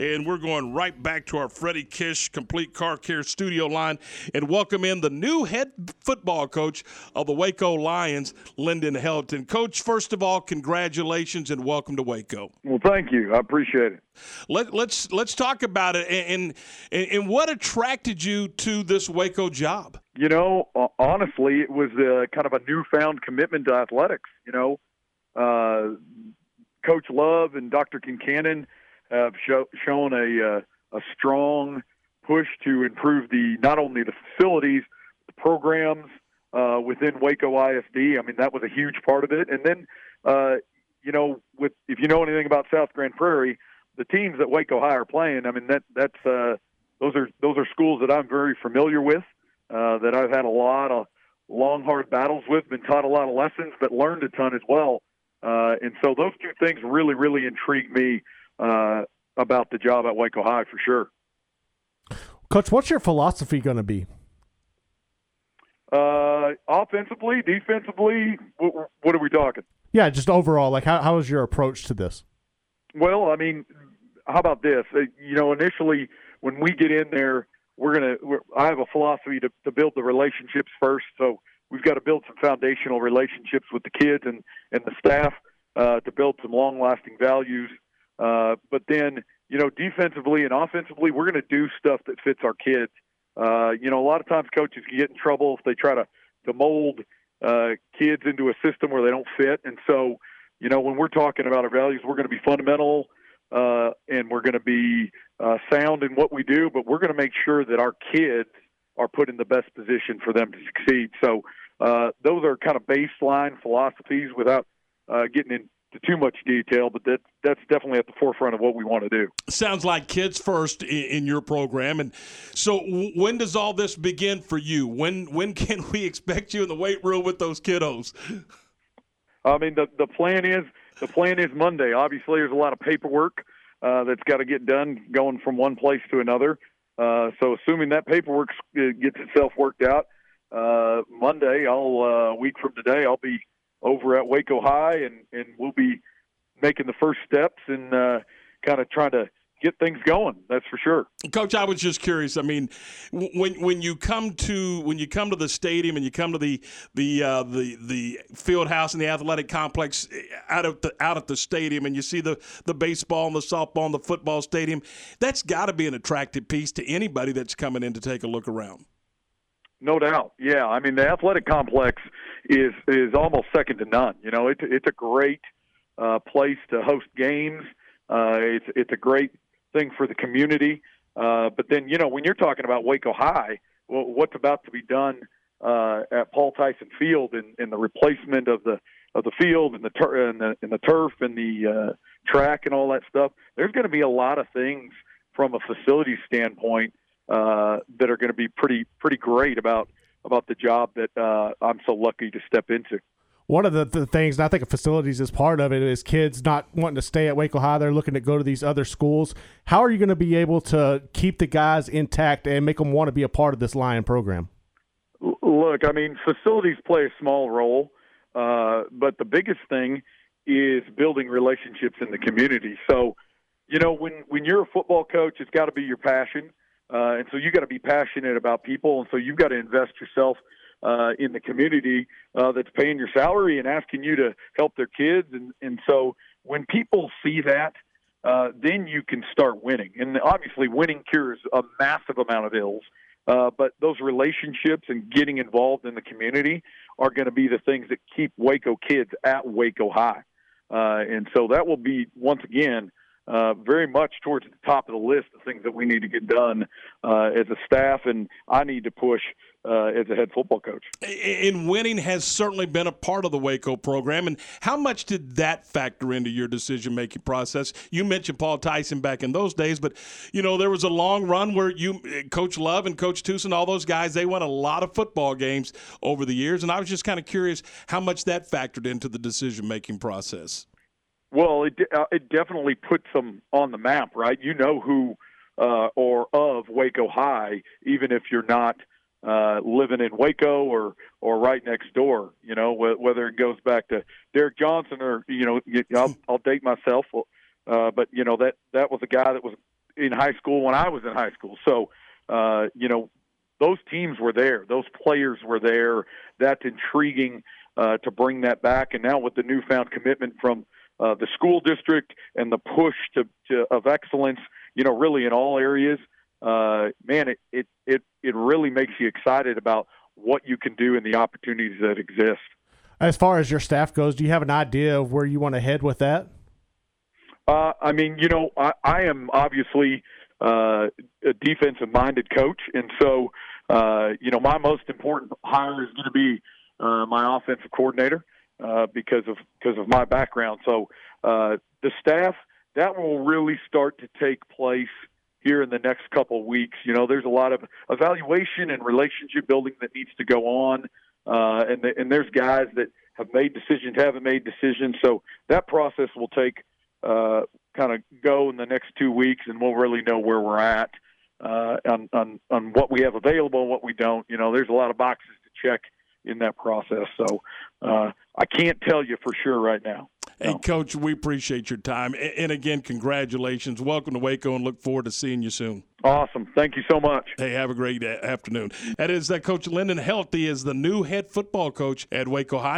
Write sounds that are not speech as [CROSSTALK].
And we're going right back to our Freddie Kish Complete Car Care studio line and welcome in the new head football coach of the Waco Lions, Linden Heldt. Coach, first of all, congratulations and welcome to Waco. Well, thank you. I appreciate it. Let, us let's, let's talk about it and, and and what attracted you to this Waco job. You know, honestly, it was a, kind of a newfound commitment to athletics. You know, uh, Coach Love and Dr. Kincannon – have show, shown a uh, a strong push to improve the not only the facilities, the programs uh, within Waco ISD. I mean, that was a huge part of it. And then, uh, you know, with if you know anything about South Grand Prairie, the teams that Waco High are playing, I mean, that that's uh, those are those are schools that I'm very familiar with, uh, that I've had a lot of long, hard battles with, been taught a lot of lessons, but learned a ton as well. Uh, and so those two things really, really intrigue me uh, about the job at Waco High for sure. Coach, what's your philosophy going to be? Uh, offensively, defensively, what, what, are we talking? Yeah, just overall, like how how is your approach to this? Well, I mean, how about this? Uh, you know, initially when we get in there, we're gonna. We're, I have a philosophy to, to build the relationships first. So we've got to build some foundational relationships with the kids and and the staff uh, to build some long lasting values uh, but then, you know, defensively and offensively, we're going to do stuff that fits our kids. Uh, you know, a lot of times coaches get in trouble if they try to, to mold uh, kids into a system where they don't fit. And so, you know, when we're talking about our values, we're going to be fundamental uh, and we're going to be uh, sound in what we do, but we're going to make sure that our kids are put in the best position for them to succeed. So uh, those are kind of baseline philosophies without uh, getting in too much detail, but that that's definitely at the forefront of what we want to do. Sounds like kids first in, in your program, and so when does all this begin for you? When when [LAUGHS] can we expect you in the weight room with those kiddos? I mean, the the plan is the plan is Monday. Obviously, there's a lot of paperwork uh, that's got to get done going from one place to another. Uh, so, assuming that paperwork gets itself worked out, uh, Monday, I'll uh, a week from today, I'll be over at Waco High, and and we'll be making the first steps and uh, kind of trying to get things going. That's for sure. Coach, I was just curious. I mean, when when you come to when you come to the stadium and you come to the the uh, the the field house and the athletic complex eh, out of the out at the stadium, and you see the the baseball and the softball and the football stadium, that's got to be an attractive piece to anybody that's coming in to take a look around. No doubt. Yeah, I mean the athletic complex is is almost second to none. You know, it's it's a great uh, place to host games. Uh, it's it's a great thing for the community. Uh, but then you know when you're talking about Waco High, well, what's about to be done uh, at Paul Tyson Field and, and the replacement of the of the field and the tur- and the, and the turf and the uh, track and all that stuff. There's going to be a lot of things from a facility standpoint uh, that are going to be pretty pretty great about about the job that uh, I'm so lucky to step into. One of the, the things, and I think facilities is part of it, is kids not wanting to stay at Waco High. They're looking to go to these other schools. How are you going to be able to keep the guys intact and make them want to be a part of this Lion program? Look, I mean, facilities play a small role, uh, but the biggest thing is building relationships in the community. So, you know, when when you're a football coach, it's got to be your passion. Uh, and so you got to be passionate about people, and so you've got to invest yourself uh, in the community uh, that's paying your salary and asking you to help their kids. And, and so when people see that, uh, then you can start winning. And obviously, winning cures a massive amount of ills. Uh, but those relationships and getting involved in the community are going to be the things that keep Waco kids at Waco High. Uh, and so that will be, once again, uh, very much towards the top of the list of things that we need to get done uh, as a staff, and I need to push uh, as a head football coach. And winning has certainly been a part of the Waco program. And how much did that factor into your decision making process? You mentioned Paul Tyson back in those days, but you know there was a long run where you, Coach Love and Coach Tucson, all those guys, they won a lot of football games over the years. And I was just kind of curious how much that factored into the decision making process. Well, it uh, it definitely puts them on the map, right? You know who uh, or of Waco High, even if you're not uh, living in Waco or or right next door. You know wh- whether it goes back to Derrick Johnson or you know I'll, [LAUGHS] I'll date myself, uh, but you know that that was a guy that was in high school when I was in high school. So, uh, you know, those teams were there, those players were there. That's intriguing uh, to bring that back. And now with the newfound commitment from uh, the school district and the push to, to of excellence, you know, really in all areas, uh, man, it, it it it really makes you excited about what you can do and the opportunities that exist. As far as your staff goes, do you have an idea of where you want to head with that? Uh, I mean, you know, I, I am obviously uh, a defensive minded coach, and so uh, you know, my most important hire is going to be uh, my offensive coordinator uh, because of because of my background. So uh, the staff that will really start to take place here in the next couple of weeks. You know, there's a lot of evaluation and relationship building that needs to go on, uh, and the, and there's guys that have made decisions, haven't made decisions. So that process will take uh, kind of go in the next two weeks, and we'll really know where we're at uh, on, on on what we have available and what we don't. You know, there's a lot of boxes to check in that process. So uh, I can't tell you for sure right now. Hey, no. Coach, we appreciate your time. And again, congratulations. Welcome to Waco and look forward to seeing you soon. Awesome. Thank you so much. Hey, have a great afternoon. That is that Coach Linden Heldt is the new head football coach at Waco High.